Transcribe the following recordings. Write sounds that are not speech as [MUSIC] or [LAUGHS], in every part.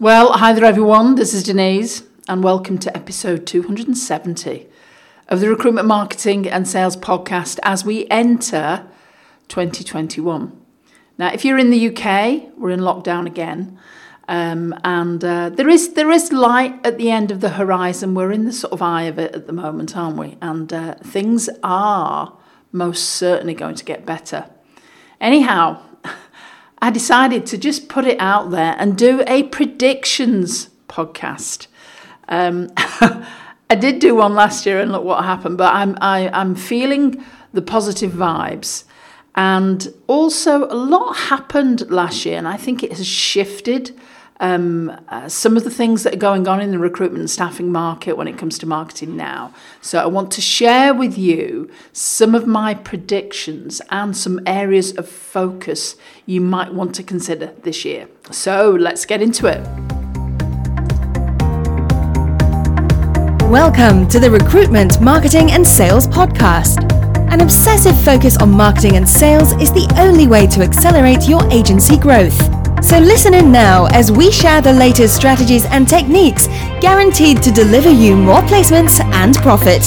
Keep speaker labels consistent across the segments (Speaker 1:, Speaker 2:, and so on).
Speaker 1: Well, hi there, everyone. This is Denise, and welcome to episode 270 of the Recruitment Marketing and Sales Podcast as we enter 2021. Now, if you're in the UK, we're in lockdown again, um, and uh, there is there is light at the end of the horizon. We're in the sort of eye of it at the moment, aren't we? And uh, things are most certainly going to get better. Anyhow, I decided to just put it out there and do a predictions podcast. Um, [LAUGHS] I did do one last year, and look what happened. But I'm I, I'm feeling the positive vibes, and also a lot happened last year, and I think it has shifted um, uh, some of the things that are going on in the recruitment and staffing market when it comes to marketing now. So I want to share with you some of my predictions and some areas of focus you might want to consider this year. So let's get into it.
Speaker 2: Welcome to the Recruitment, Marketing and Sales Podcast. An obsessive focus on marketing and sales is the only way to accelerate your agency growth. So listen in now as we share the latest strategies and techniques guaranteed to deliver you more placements and profit.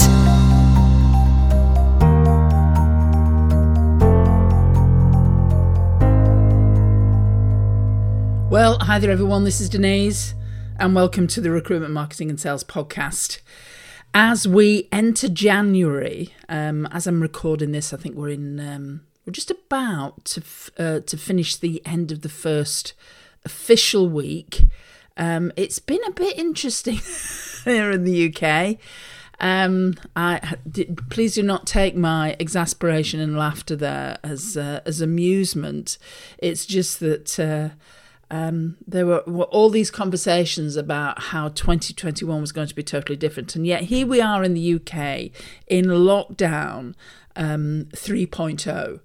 Speaker 1: Well, hi there, everyone. This is Denise, and welcome to the Recruitment Marketing and Sales Podcast. As we enter January, um, as I'm recording this, I think we're in um, we're just about to uh, to finish the end of the first official week. Um, it's been a bit interesting [LAUGHS] here in the UK. Um, I please do not take my exasperation and laughter there as uh, as amusement. It's just that. Uh, um, there were, were, all these conversations about how 2021 was going to be totally different. And yet, here we are in the UK in lockdown um, 3.0.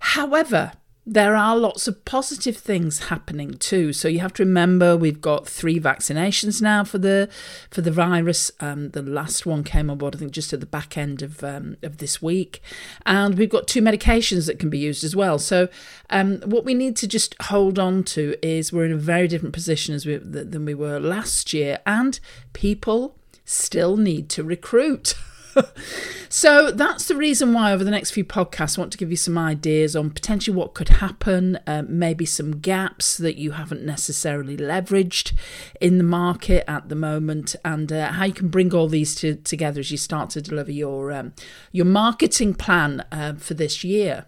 Speaker 1: However, there are lots of positive things happening too. So you have to remember we've got three vaccinations now for the for the virus. Um, the last one came on board, I think, just at the back end of um, of this week, and we've got two medications that can be used as well. So um, what we need to just hold on to is we're in a very different position as we than we were last year, and people still need to recruit. [LAUGHS] [LAUGHS] so that's the reason why over the next few podcasts I want to give you some ideas on potentially what could happen, uh, maybe some gaps that you haven't necessarily leveraged in the market at the moment, and uh, how you can bring all these to, together as you start to deliver your um, your marketing plan uh, for this year.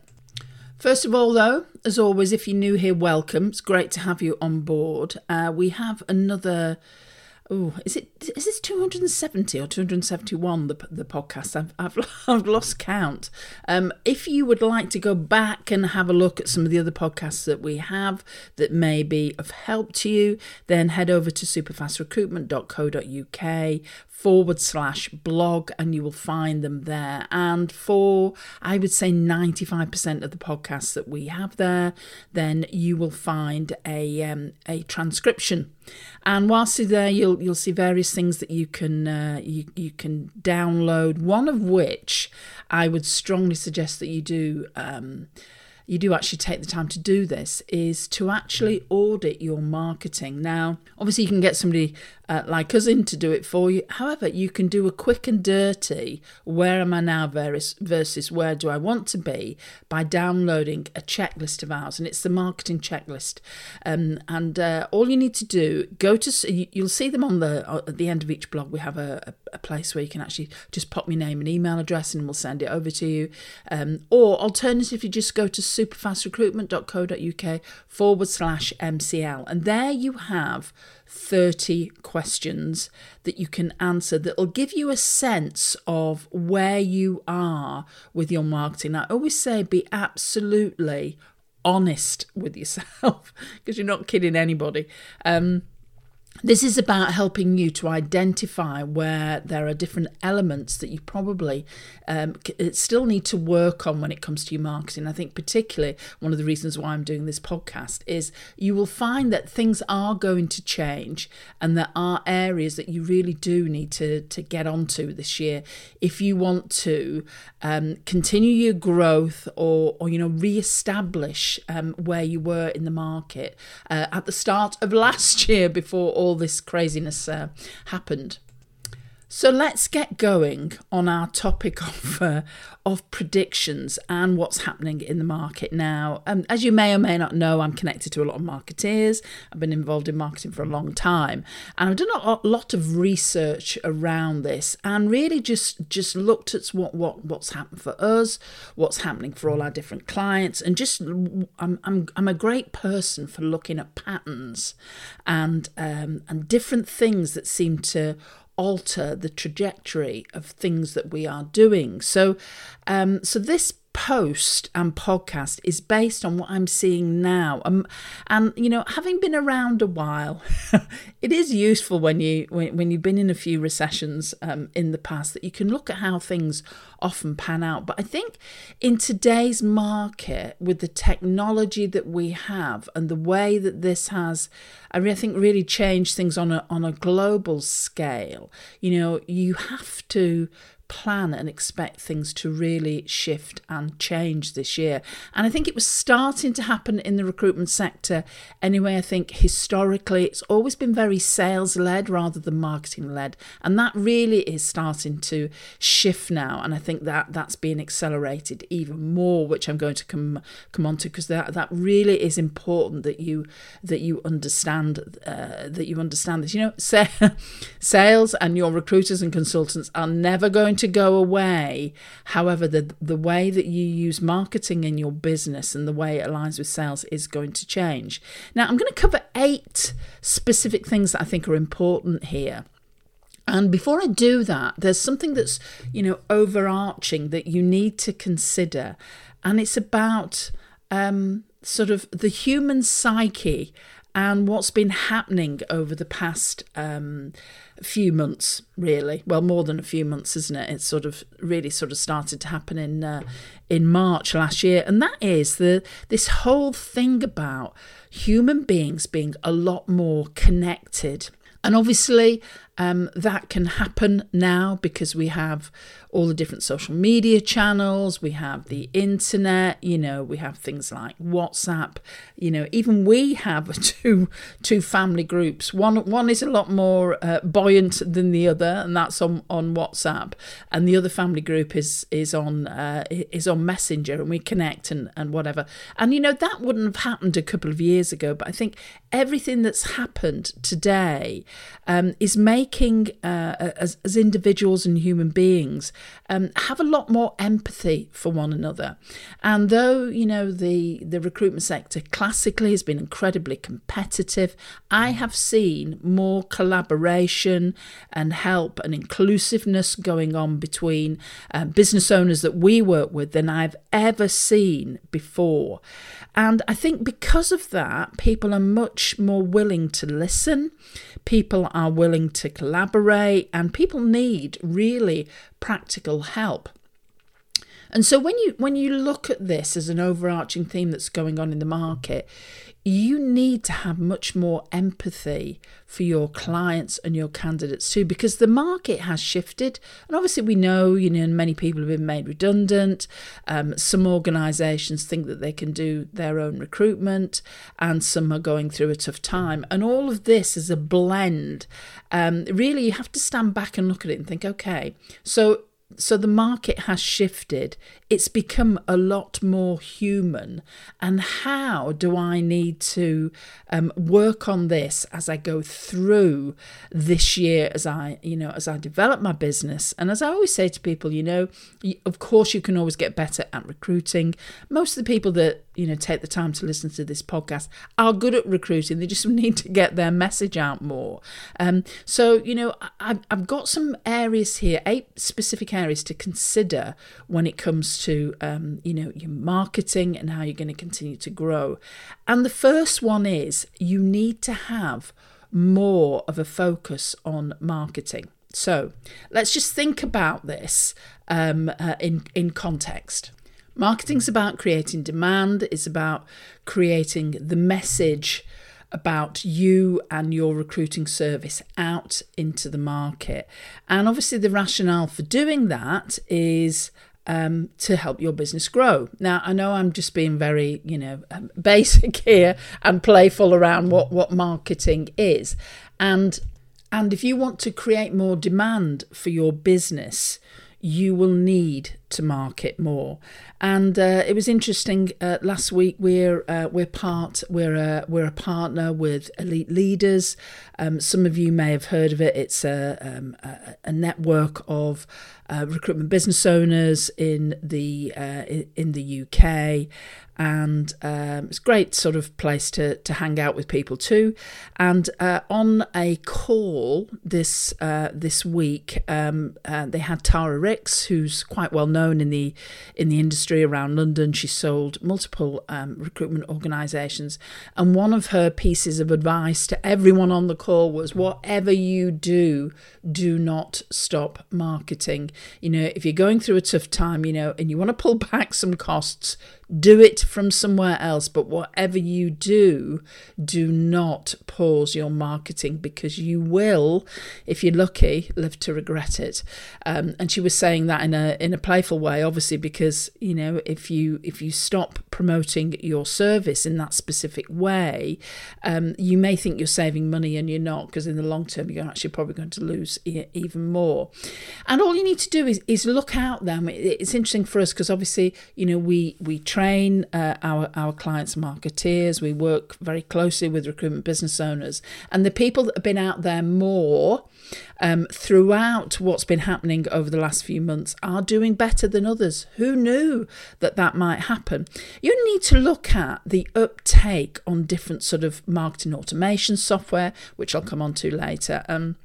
Speaker 1: First of all, though, as always, if you're new here, welcome. It's great to have you on board. Uh, we have another Oh, is it is this 270 or 271 the the podcast? I've I've, [LAUGHS] I've lost count. Um, if you would like to go back and have a look at some of the other podcasts that we have that may be of help to you, then head over to superfastrecruitment.co.uk forward slash blog and you will find them there. And for, I would say, 95% of the podcasts that we have there, then you will find a, um, a transcription. And whilst you're there, you'll you'll see various things that you can uh, you you can download. One of which I would strongly suggest that you do um, you do actually take the time to do this is to actually audit your marketing. Now, obviously, you can get somebody uh, like us in to do it for you. However, you can do a quick and dirty where am I now versus, where do I want to be by downloading a checklist of ours, and it's the marketing checklist. Um, and uh, all you need to do go to you'll see them on the uh, at the end of each blog. We have a, a place where you can actually just pop your name and email address, and we'll send it over to you. Um, or alternatively, just go to superfastrecruitment.co.uk forward slash MCL. And there you have 30 questions that you can answer that'll give you a sense of where you are with your marketing. I always say be absolutely honest with yourself [LAUGHS] because you're not kidding anybody. Um, this is about helping you to identify where there are different elements that you probably um, uh, still need to work on when it comes to your marketing. I think, particularly, one of the reasons why I'm doing this podcast is you will find that things are going to change and there are areas that you really do need to, to get onto this year if you want to um, continue your growth or, or you know, re establish um, where you were in the market uh, at the start of [LAUGHS] last year before all all this craziness uh, happened. So let's get going on our topic [LAUGHS] of uh, of predictions and what's happening in the market now. Um, as you may or may not know, I'm connected to a lot of marketeers. I've been involved in marketing for a long time, and I've done a lot of research around this, and really just just looked at what what what's happened for us, what's happening for all our different clients, and just I'm I'm I'm a great person for looking at patterns and um, and different things that seem to alter the trajectory of things that we are doing. So, um, so this post and podcast is based on what I'm seeing now. Um, and you know, having been around a while, [LAUGHS] it is useful when you when, when you've been in a few recessions um, in the past that you can look at how things often pan out. But I think in today's market, with the technology that we have and the way that this has, I, I think really changed things on a on a global scale. You know, you have to plan and expect things to really shift and change this year. And I think it was starting to happen in the recruitment sector anyway. I think historically it's always been very sales led rather than marketing led. And that really is starting to shift now. And I think that that's being accelerated even more, which I'm going to come come on to because that, that really is important that you that you understand uh, that you understand this. You know, [LAUGHS] sales and your recruiters and consultants are never going to go away. However, the the way that you use marketing in your business and the way it aligns with sales is going to change. Now, I'm going to cover eight specific things that I think are important here. And before I do that, there's something that's, you know, overarching that you need to consider. And it's about um, sort of the human psyche and what's been happening over the past um, few months, really. Well, more than a few months, isn't it? It's sort of really sort of started to happen in uh, in March last year, and that is the this whole thing about human beings being a lot more connected. And obviously, um, that can happen now because we have all the different social media channels, we have the internet, you know, we have things like WhatsApp, you know, even we have [LAUGHS] two two family groups. One one is a lot more uh, buoyant than the other, and that's on, on WhatsApp, and the other family group is is on uh, is on Messenger, and we connect and and whatever. And you know that wouldn't have happened a couple of years ago, but I think everything that's happened today um, is making uh, as, as individuals and human beings um, have a lot more empathy for one another. And though you know the the recruitment sector classically has been incredibly competitive, I have seen more collaboration and help and inclusiveness going on between uh, business owners that we work with than I've ever seen before. And I think because of that, people are much more willing to listen, people are willing to collaborate, and people need really practical help. And so when you when you look at this as an overarching theme that's going on in the market, you need to have much more empathy for your clients and your candidates too, because the market has shifted. And obviously, we know, you know, many people have been made redundant. Um, some organisations think that they can do their own recruitment, and some are going through a tough time. And all of this is a blend. Um, really, you have to stand back and look at it and think, okay, so so the market has shifted. It's become a lot more human. And how do I need to um, work on this as I go through this year, as I, you know, as I develop my business? And as I always say to people, you know, of course you can always get better at recruiting. Most of the people that you know take the time to listen to this podcast are good at recruiting. They just [LAUGHS] need to get their message out more. Um, so you know, I've, I've got some areas here, eight specific areas to consider when it comes to um, you know your marketing and how you're going to continue to grow. And the first one is you need to have more of a focus on marketing. So let's just think about this um, uh, in, in context. Marketing's about creating demand, it's about creating the message about you and your recruiting service out into the market. And obviously, the rationale for doing that is um, to help your business grow. Now, I know I'm just being very, you know, um, [LAUGHS] basic here and playful around what what marketing is, and and if you want to create more demand for your business, you will need to market more. And uh, it was interesting. Uh, last week, we're uh, we're part we're a we're a partner with Elite Leaders. Um, some of you may have heard of it. It's a um, a, a, network of uh, recruitment business owners in the uh, in the UK, and um, it's a great sort of place to to hang out with people too. And uh, on a call this this week, um, they had Tara Ricks, who's quite well known in the in the industry around London. She sold multiple um, recruitment organisations, and one of her pieces of advice to everyone on the call was: whatever you do, do not stop marketing. You know, if you're going through a tough time, you know, and you want to pull back some costs, do it from somewhere else. But whatever you do, do not pause your marketing because you will, if you're lucky, live to regret it. Um, and she was saying that in a in a playful way, obviously, because you know if you if you stop promoting your service in that specific way, um, you may think you're saving money and you're not because in the long term you're actually probably going to lose even more. And all you need to do is is look out. Them. It's interesting for us because obviously you know we we. Try train uh, our, our clients marketeers. We work very closely with recruitment business owners. And the people that have been out there more um, throughout what's been happening over the last few months are doing better than others. Who knew that that might happen? You need to look at the uptake on different sort of marketing automation software, which I'll come on to later. Um,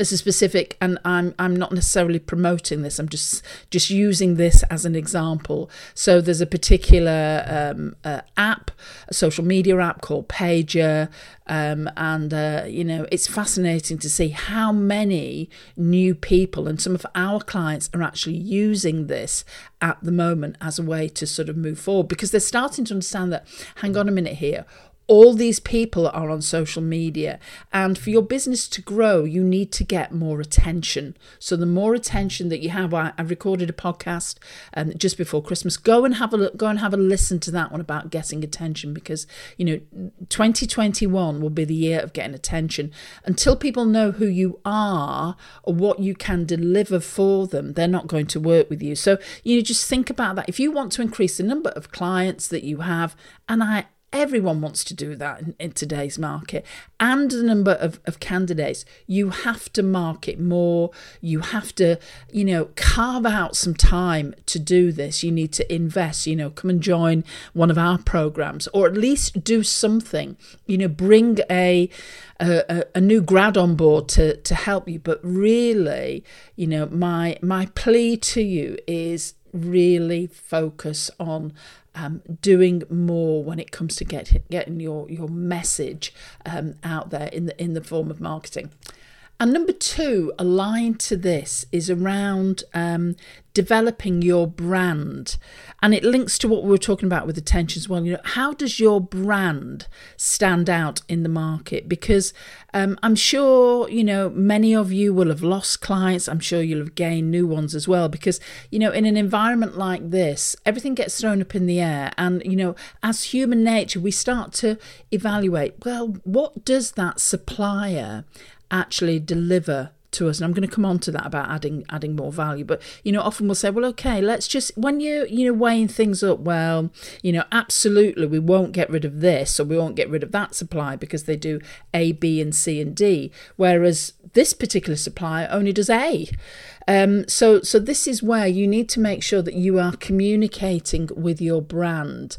Speaker 1: there's is specific and i'm i'm not necessarily promoting this i'm just just using this as an example. So there's a particular um, uh, app a social media app called pager um, and uh, you know it's fascinating to see how many new people and some of our clients are actually using this at the moment as a way to sort of move forward because they're starting to understand that hang on a minute here all these people are on social media. And for your business to grow you need to get more attention. So the more attention that you have i, I recorded a podcast um, just before christmas. Go and have a look go and have a listen to that one about getting attention because you know 2021 will be the year of getting attention. Until people know who you are or what you can deliver for them they're not going to work with you. So you know just think about that. If you want to increase the number of clients that you have and i Everyone wants to do that in, in, today's market. And the number of, of candidates, you have to market more. You have to, you know, carve out some time to do this. You need to invest, you know, come and join one of our programs or at least do something, you know, bring a, a, a new grad on board to, to help you. But really, you know, my, my plea to you is really focus on um, doing more when it comes to get, getting your your message um, out there in the in the form of marketing. And number two, aligned to this, is around um, developing your brand. And it links to what we were talking about with attention as well. You know, how does your brand stand out in the market? Because um, I'm sure, you know, many of you will have lost clients. I'm sure you'll have gained new ones as well. Because, you know, in an environment like this, everything gets thrown up in the air. And, you know, as human nature, we start to evaluate well, what does that supplier actually deliver to us. And I'm going to come on to that about adding adding more value but you know often we'll say well okay let's just when you you know weighing things up well you know absolutely we won't get rid of this or we won't get rid of that supply because they do A B and C and D whereas this particular supplier only does A. Um, so so this is where you need to make sure that you are communicating with your brand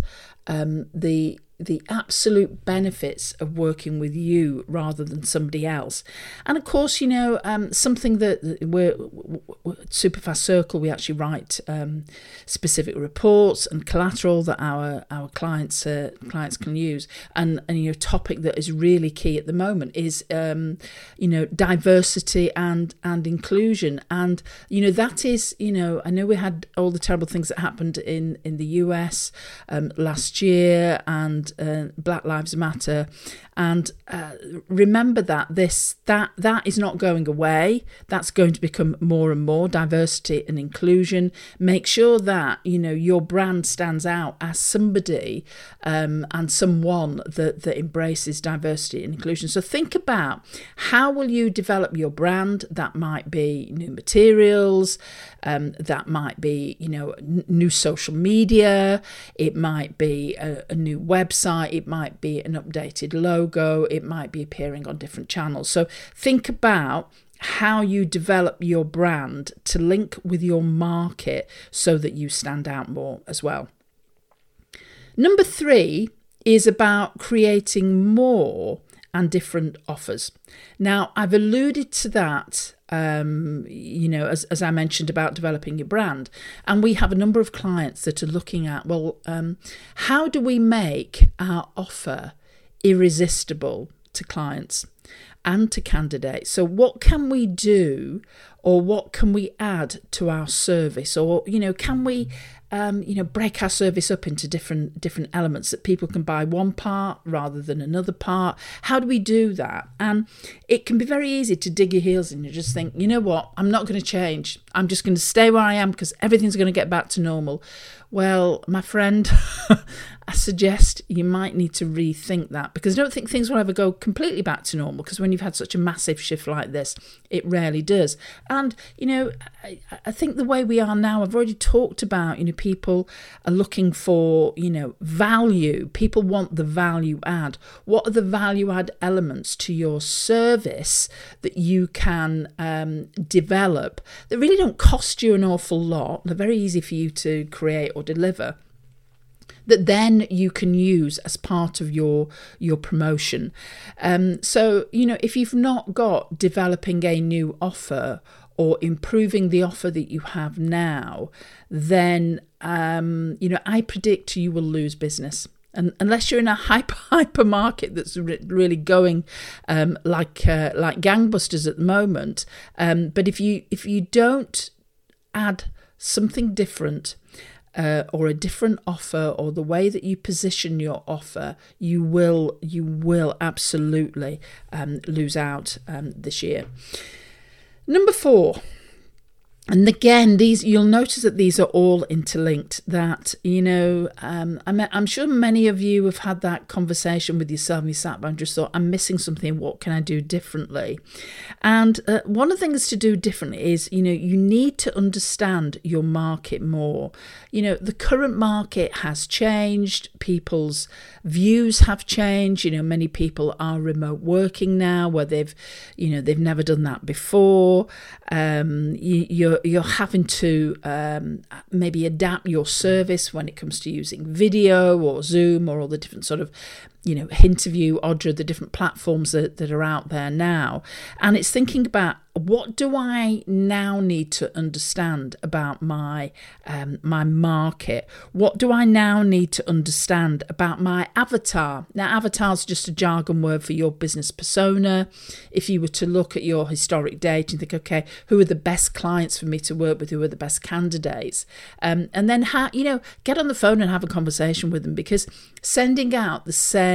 Speaker 1: um, the the absolute benefits of working with you rather than somebody else. And of course, you know, um, something that we're, we're Superfast Circle, we actually write um, specific reports and collateral that our our clients uh, clients can use. And and your topic that is really key at the moment is um, you know diversity and and inclusion. And you know that is you know I know we had all the terrible things that happened in in the US um, last year and uh, Black Lives Matter, and uh, remember that this that that is not going away. That's going to become more and more diversity and inclusion. Make sure that you know your brand stands out as somebody um, and someone that that embraces diversity and inclusion. So think about how will you develop your brand. That might be new materials. Um, that might be you know n- new social media. It might be a, a new website. It might be an updated logo. It might be appearing on different channels. So think about how you develop your brand to link with your market so that you stand out more as well. Number three is about creating more and different offers. Now, I've alluded to that, um, you know, as, as I mentioned about developing your brand. And we have a number of clients that are looking at, well, um, how do we make our offer irresistible to clients? and to candidates. So, what can we do, or what can we add to our service, or you know, can we um, you know, break our service up into different different elements that people can buy one part rather than another part. How do we do that? And it can be very easy to dig your heels in and just think, you know what, I'm not going to change. I'm just going to stay where I am because everything's going to get back to normal. Well, my friend, [LAUGHS] I suggest you might need to rethink that because I don't think things will ever go completely back to normal because when you've had such a massive shift like this, it rarely does. And, you know, I, I think the way we are now, I've already talked about, you know, people are looking for, you know, value. People want the value add. What are the value add elements to your service that you can um, develop that really don't cost you an awful lot? They're very easy for you to create or deliver that then you can use as part of your your promotion. Um, so you know if you've not got developing a new offer or improving the offer that you have now, then um, you know I predict you will lose business. And unless you're in a [LAUGHS] hyper hyper market that's re- really going um, like uh, like gangbusters at the moment, um, but if you if you don't add something different uh, or a different offer or the way that you position your offer, you will you will absolutely um, lose out um, this year. Number four, and again these you'll notice that these are all interlinked that you know um, I'm, I'm sure many of you have had that conversation with yourself and you sat down and just thought i'm missing something what can i do differently? And uh, one of the things to do differently is you know you need to understand your market more. You know the current market has changed people's views have changed you know many people are remote working now where they've you know they've never done that before um, you, you're you're having to um, maybe adapt your service when it comes to using video or Zoom or all the different sort of you know, Hinterview, Odro, the different platforms that, that are out there now. And it's thinking about what do I now need to understand about my um, my market? What do I now need to understand about my avatar? Now, avatar is just a jargon word for your business persona. If you were to look at your historic data and think, okay, who are the best clients for me to work with? Who are the best candidates? Um, and then, ha- you know, get on the phone and have a conversation with them because sending out the same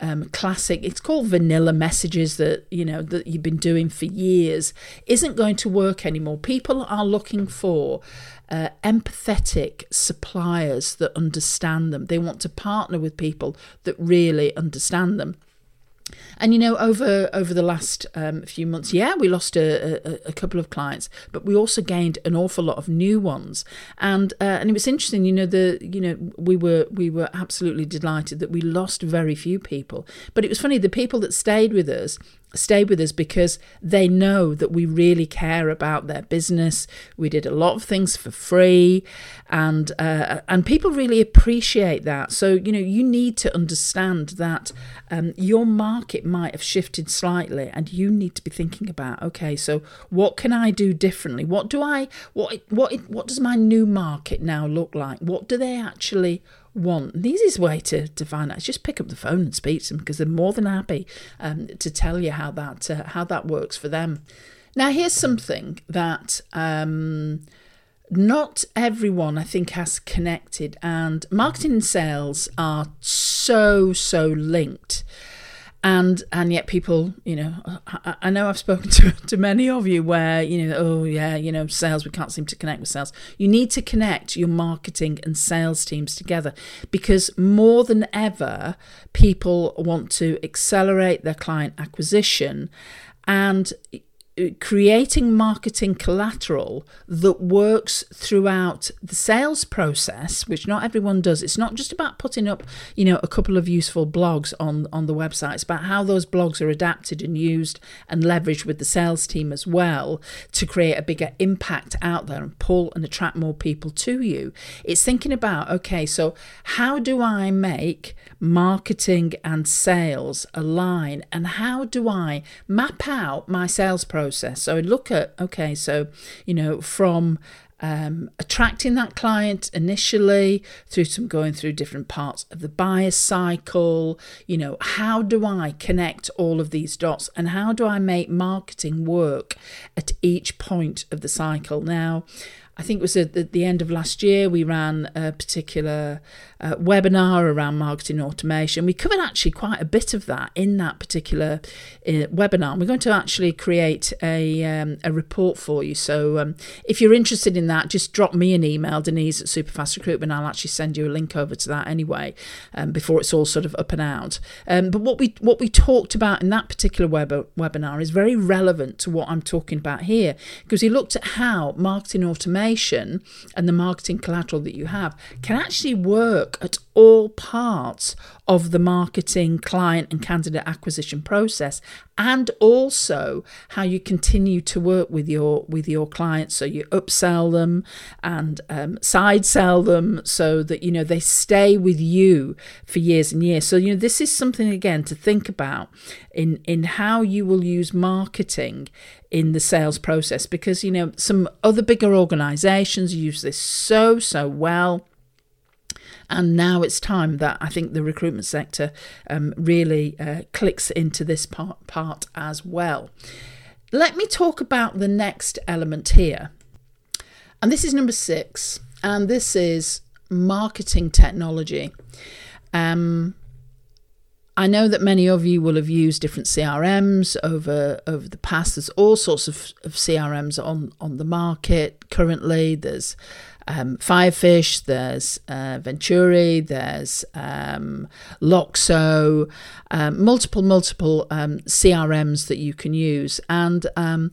Speaker 1: um, classic it's called vanilla messages that you know that you've been doing for years isn't going to work anymore. People are looking for uh, empathetic suppliers that understand them. They want to partner with people that really understand them and you know, over over the last um, few months, yeah, we lost a, a, a, couple of clients, but we also gained an awful lot of new ones. And uh, and it was interesting, you know, the you know we were we were absolutely delighted that we lost very few people, but it was funny the people that stayed with us stay with us because they know that we really care about their business. We did a lot of things for free, and uh, and people really appreciate that. So you know you need to understand that um, your market might have shifted slightly, and you need to be thinking about okay, so what can I do differently? What do I what what what does my new market now look like? What do they actually want. the easiest way to, to find out is just pick up the phone and speak to them because they're more than happy um, to tell you how that uh, how that works for them. Now, here's something that um, not everyone I think has connected, and marketing and sales are so so linked and and yet people you know I, I, know i've spoken to, [LAUGHS] to many of you where you know oh yeah you know sales we can't seem to connect with sales. You need to connect your marketing and sales teams together because more than ever people want to accelerate their client acquisition. And Uh, creating marketing collateral that works throughout the sales process which not everyone does. It's not just about putting up you know a couple of useful blogs on on the website. It's about how those blogs are adapted and used and leveraged with the sales team as well to create a bigger impact out there and pull and attract more people to you. It's thinking about okay so how do i make marketing and sales align and how do i map out my sales process. So I look at, okay, so, you know, from um, attracting that client initially through some going through different parts of the buyer cycle. You know, how do I connect all of these dots and how do I make marketing work at each point of the cycle? Now, I think it was at the end of last year, we ran a particular uh, webinar around marketing automation. We covered actually quite a bit of that in that particular uh, webinar. We're going to actually create a, um, a report for you. So um, if you're interested in that, just drop me an email, Denise at Superfast Recruitment. I'll actually send you a link over to that anyway um, before it's all sort of up and out. Um, but what we what we talked about in that particular web- webinar is very relevant to what I'm talking about here because we looked at how marketing automation and the marketing collateral that you have can actually work at all parts of the marketing client and candidate acquisition process and also how you continue to work with your with your clients. So you upsell them and um, side sell them so that you know they stay with you for years and years. So you know this is something again to think about in in how you will use marketing in the sales process because you know some other bigger organizations use this so so well and now it's time that I think the recruitment sector um, really uh, clicks into this part, part as well. Let me talk about the next element here. And this is number six, and this is marketing technology. Um, I know that many of you will have used different CRMs over over the past. There's all sorts of, of CRMs on on the market currently. There's um, Firefish, there's uh, Vincere, there's um, Loxo, um, multiple, multiple um, CRMs that you can use. And um,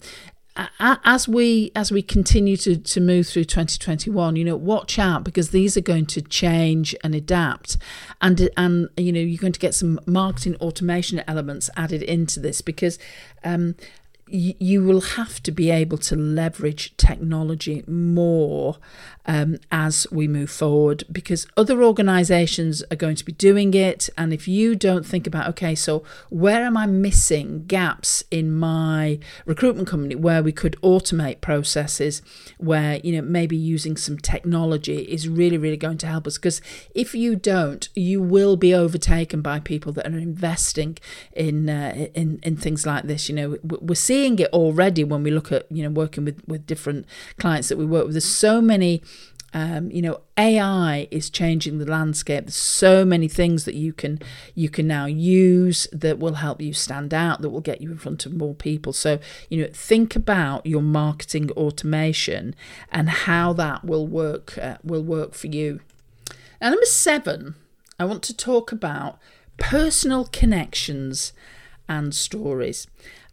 Speaker 1: as we as we continue to, to move through 2021 you know watch out because these are going to change and adapt and and you know you're going to get some marketing automation elements added into this because um, you will have to be able to leverage technology more um, as we move forward because other organizations are going to be doing it. And if you don't think about, okay, so where am I missing gaps in my recruitment company where we could automate processes, where, you know, maybe using some technology is really, really going to help us? Because if you don't, you will be overtaken by people that are investing in, uh, in, in things like this. You know, we're seeing seeing it already when we look at you know working with with different clients that we work with. There's so many. Um, you know, AI is changing the landscape. There's so many things that you can you can now use that will help you stand out, that will get you in front of more people. So, you know, think about your marketing automation and how that will work uh, will work for you. Now, number seven, I want to talk about personal connections and stories.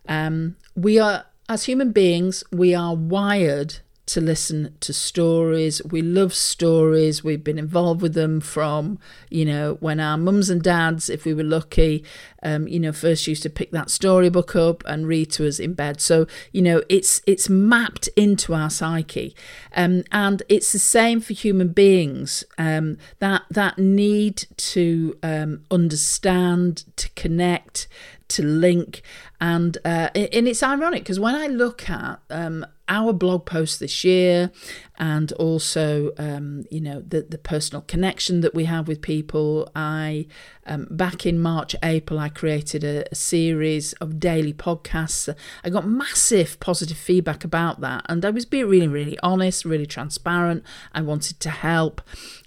Speaker 1: Um, we are, as human beings, we are wired to listen to stories. We love stories. We've been involved with them from, you know, when our mums and dads, if we were lucky, um, you know, first used to pick that storybook up and read to us in bed. So, you know, it's it's mapped into our psyche, um, and it's the same for human beings. Um, that that need to um, understand, to connect, to link, and uh, and it's ironic because when I look at um, our blog post this year and also um, you know the the personal connection that we have with people. I um, back in march april i created a, a, series of daily podcasts. I got massive positive feedback about that and i was being really really honest really transparent. I wanted to help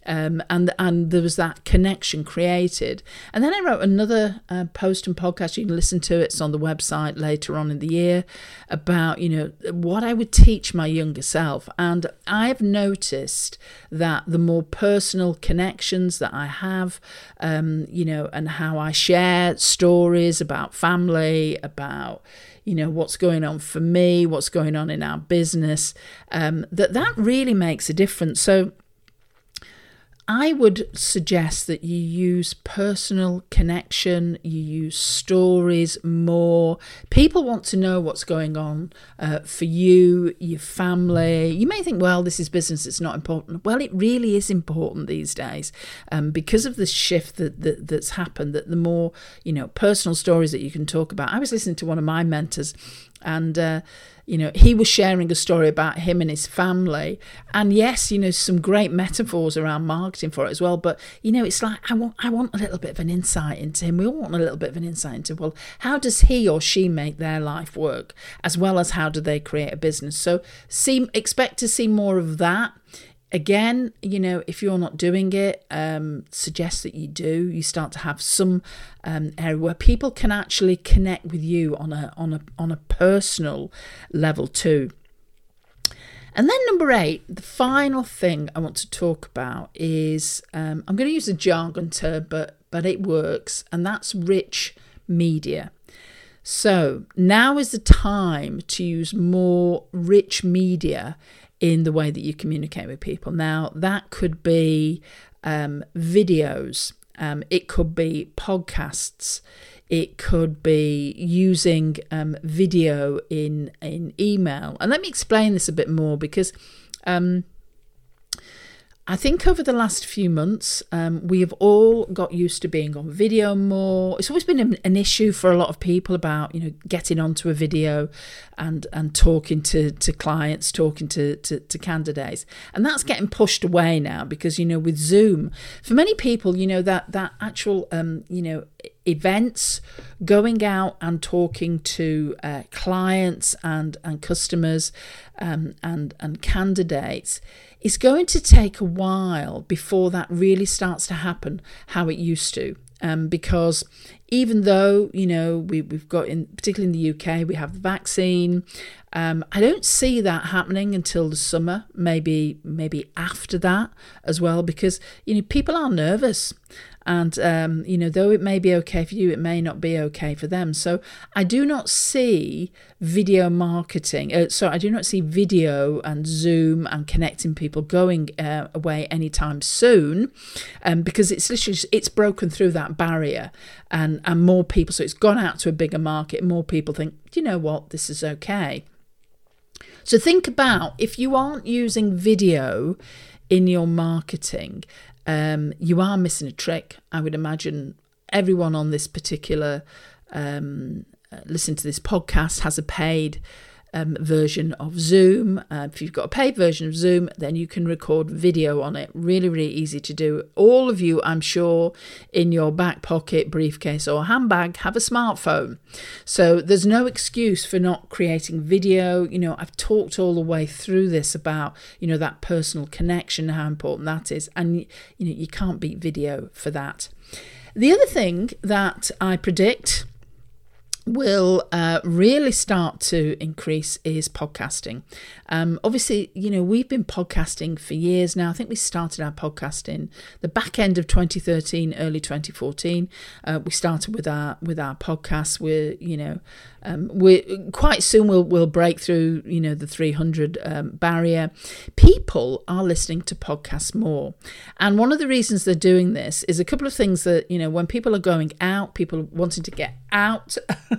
Speaker 1: um, and and there was that connection created. And then I wrote another uh, post and podcast. You can listen to it. It's on the website later on in the year about you know what I would teach my younger self. And I've noticed that the more personal connections that I have, um, you know, and how I share stories about family, about you know what's going on for me what's going on in our business um, that that really makes a difference so I would suggest that you use personal connection, you use stories more. People want to know what's going on uh, for you, your family. You may think, well, this is business, it's not important. Well, it really is important these days um, because of the shift that, that, that's happened, that the more, you know, personal stories that you can talk about. I was listening to one of my mentors and, uh, you know, he was sharing a story about him and his family. And yes, you know, some great metaphors around marketing for it as well. But, you know, it's like I want I want a little bit of an insight into him. We all want a little bit of an insight into, well, how does he or she make their life work? As well as how do they create a business? So see expect to see more of that again, you know, if you're not doing it, um, suggest that you do. You start to have some um, area where people can actually connect with you on a on a on a personal level too. And then number eight, the final thing I want to talk about is um, I'm going to use a jargon term, but but it works, and that's rich media. So now is the time to use more rich media in the way that you communicate with people. Now, that could be um, videos, um, it could be podcasts, it could be using um, video in in email. And let me explain this a bit more because um, I think over the last few months, um, we have all got used to being on video more. It's always been an, issue for a lot of people about you know getting onto a video and and talking to, to clients, talking to, to, to candidates, and that's getting pushed away now because you know with Zoom, for many people, you know that that actual um, you know events, going out and talking to uh, clients and and customers um, and and candidates it's going to take a while before that really starts to happen how it used to. Um, because even though you know we, we've got in particularly in the UK we have the vaccine um, I don't see that happening until the summer maybe maybe after that as well because you know people are nervous and, um, you know, though it may be okay for you, it may not be okay for them. So I do not see video marketing. Uh, so I do not see video and Zoom and connecting people going uh, away anytime soon um, because it's literally, it's broken through that barrier and, and more people. So it's gone out to a bigger market. More people think, do you know what, this is okay. So think about if you aren't using video in your marketing, um, you are missing a trick. I would imagine everyone on this particular um, uh, listen to this podcast has a paid um, version of Zoom. Uh, if you've got a paid version of Zoom, then you can record video on it. Really, really easy to do. All of you, I'm sure, in your back pocket, briefcase, or handbag have a smartphone. So there's no excuse for not creating video. You know, I've talked all the way through this about, you know, that personal connection, how important that is. And, you know, you can't beat video for that. The other thing that I predict will uh, really start to increase is podcasting. Um, obviously, you know, we've been podcasting for years now. I think we started our podcast in the back end of 2013, early 2014. Uh, we started with our with our podcast. We're, you know, um, we quite soon we'll we'll break through, you know, the 300 um, barrier. People are listening to podcasts more, and one of the reasons they're doing this is a couple of things that you know when people are going out, people wanting to get out [LAUGHS]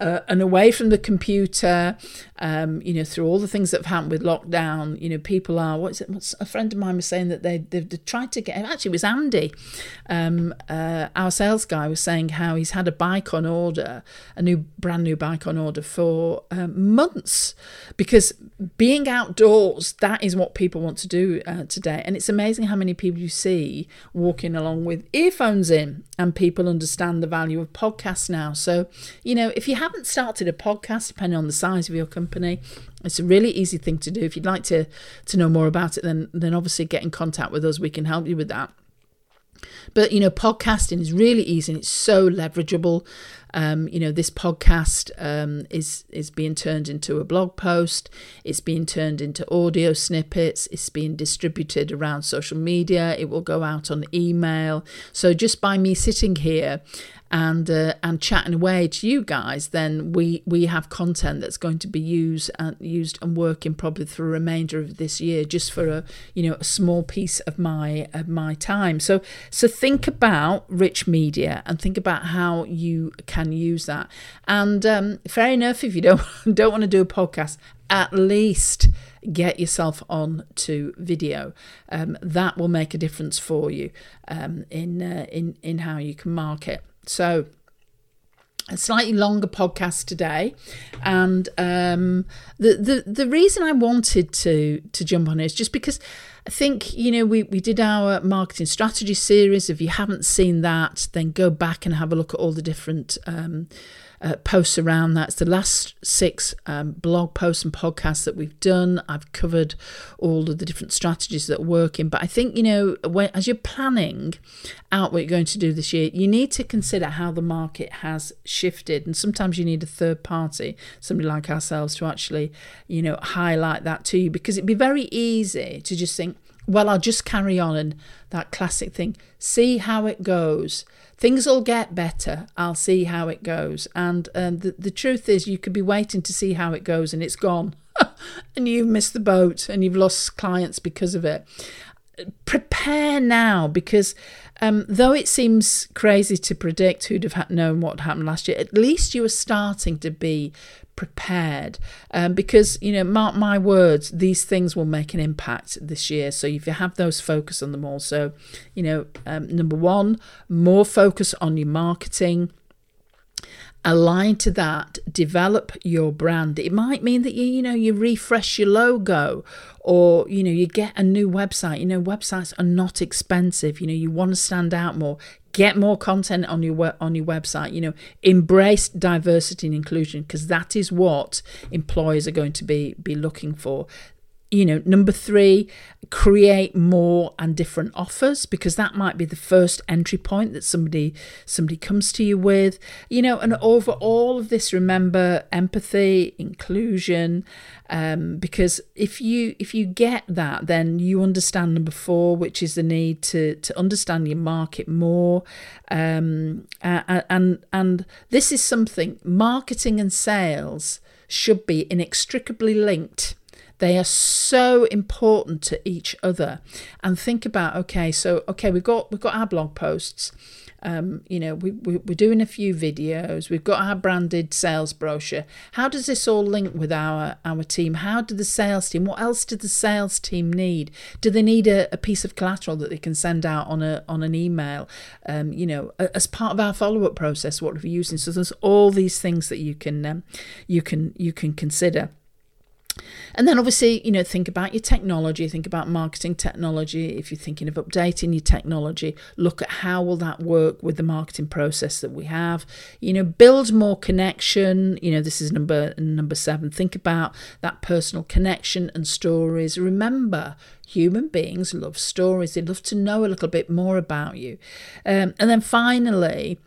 Speaker 1: uh, and away from the computer, um, you know, through all the things that have happened with lockdown, you know, people are, what's it, what's, a friend of mine was saying that they, they've, tried to get, actually it was Andy, um, uh, our sales guy was saying how he's had a bike on order, a new, brand new bike on order for um, months because being outdoors, that is what people want to do uh, today. And it's amazing how many people you see walking along with earphones in and people understand the value of podcasts now. So, you know, if you haven't started a podcast, depending on the size of your company, it's a really easy thing to do. If you'd like to to know more about it, then then obviously get in contact with us. We can help you with that. But you know, podcasting is really easy and it's so leverageable. Um, you know, this podcast um, is is being turned into a blog post. It's being turned into audio snippets. It's being distributed around social media. It will go out on email. So just by me sitting here and uh, and chatting away to you guys, then we we have content that's going to be used and used and working probably for the remainder of this year, just for a you know a small piece of my of my time. So so think about rich media and think about how you can use that. And um, fair enough, if you don't [LAUGHS] don't want to do a podcast, at least get yourself on to video. Um, that will make a difference for you um, in uh, in in how you can market. So, a slightly longer podcast today, and um, the the the reason I wanted to to jump on it is just because I think you know we we did our marketing strategy series. If you haven't seen that, then go back and have a look at all the different. Um, uh, posts around that. It's the last six um, blog posts and podcasts that we've done. I've covered all of the different strategies that are working. But I think, you know, when, as you're planning out what you're going to do this year, you need to consider how the market has shifted. And sometimes you need a third party, somebody like ourselves, to actually, you know, highlight that to you because it'd be very easy to just think, well, I'll just carry on and that classic thing, see how it goes things will get better. I'll see how it goes. And um, the, the truth is, you could be waiting to see how it goes and it's gone. [LAUGHS] and you've missed the boat and you've lost clients because of it. Prepare now because um, though it seems crazy to predict who'd have known what happened last year, at least you are starting to be prepared. Um, because you know mark my words these things will make an impact this year. So if you have those focus on them also you know um, number one more focus on your marketing align to that develop your brand. It might mean that you you know you refresh your logo or you know you get a new website. You know websites are not expensive. You know you want to stand out more. Get more content on your on your website. You know embrace diversity and inclusion because that is what employers are going to be be looking for you know number 3 create more and different offers because that might be the first entry point that somebody somebody comes to you with. You know and over all of this remember empathy inclusion um, because if you if you get that then you understand number four which is the need to to understand your market more. Um, and and, and this is something marketing and sales should be inextricably linked they are so important to each other. And think about okay, so okay, we've got we've got our blog posts. Um, you know, we, we, we're doing a few videos. We've got our branded sales brochure. How does this all link with our our team? How do the sales team? What else do the sales team need? Do they need a, a piece of collateral that they can send out on a on an email? Um, you know, as part of our follow up process, what are we using? So there's all these things that you can um, you can you can consider. And then obviously, you know, think about your technology, think about marketing technology. If you're thinking of updating your technology, look at how will that work with the marketing process that we have. You know, build more connection. You know, this is number number 7. Think about that personal connection and stories. Remember, human beings love stories. They love to know a little bit more about you. Um, and then finally,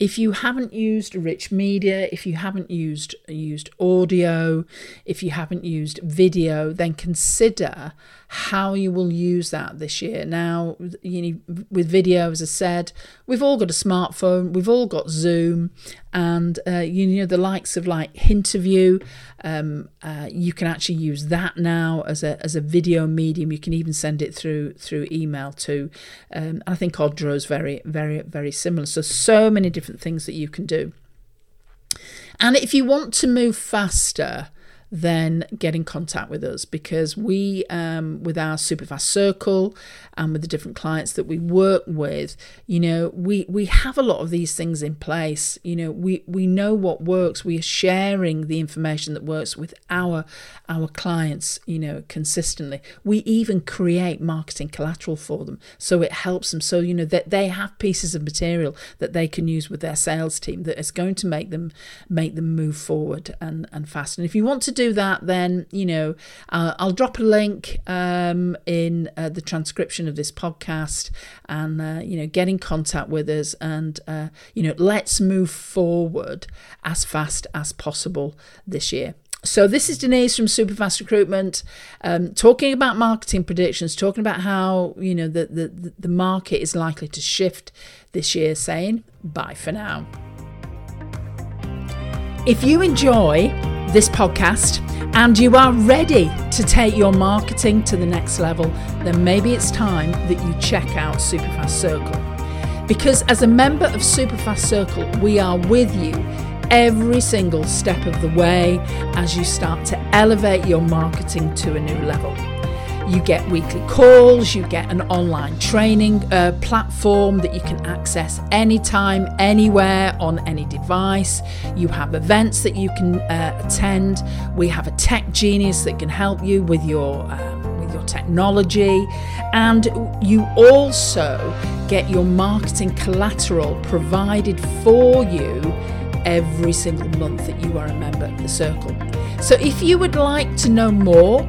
Speaker 1: if you haven't used rich media, if you haven't used used audio, if you haven't used video, then consider how you will use that this year. Now, you know, with video, as I said, we've all got a smartphone, we've all got Zoom, and uh, you know the likes of like Hinterview. Um, uh, you can actually use that now as a as a video medium. You can even send it through through email too. Um, I think Odro is very very very similar. So so many different things that you can do. And if you want to move faster, then get in contact with us because we, um, with our Superfast Circle and with the different clients that we work with, you know, we we have a lot of these things in place. You know, we we know what works. We are sharing the information that works with our our clients. You know, consistently. We even create marketing collateral for them, so it helps them. So you know that they have pieces of material that they can use with their sales team that is going to make them make them move forward and and fast. And if you want to do that, then you know uh, I'll drop a link um, in uh, the transcription of this podcast, and uh, you know get in contact with us, and uh, you know let's move forward as fast as possible this year. So this is Denise from Superfast Recruitment, um, talking about marketing predictions, talking about how you know the, the the market is likely to shift this year. Saying bye for now. If you enjoy this podcast and you are ready to take your marketing to the next level, then maybe it's time that you check out Superfast Circle. Because as a member of Superfast Circle, we are with you every single step of the way as you start to elevate your marketing to a new level. You get weekly calls, you get an online training uh, platform that you can access anytime, anywhere, on any device. You have events that you can uh, attend. We have a tech genius that can help you with your. Um, with your technology, and you also get your marketing collateral provided for you every single month that you are a member of the circle. So, if you would like to know more,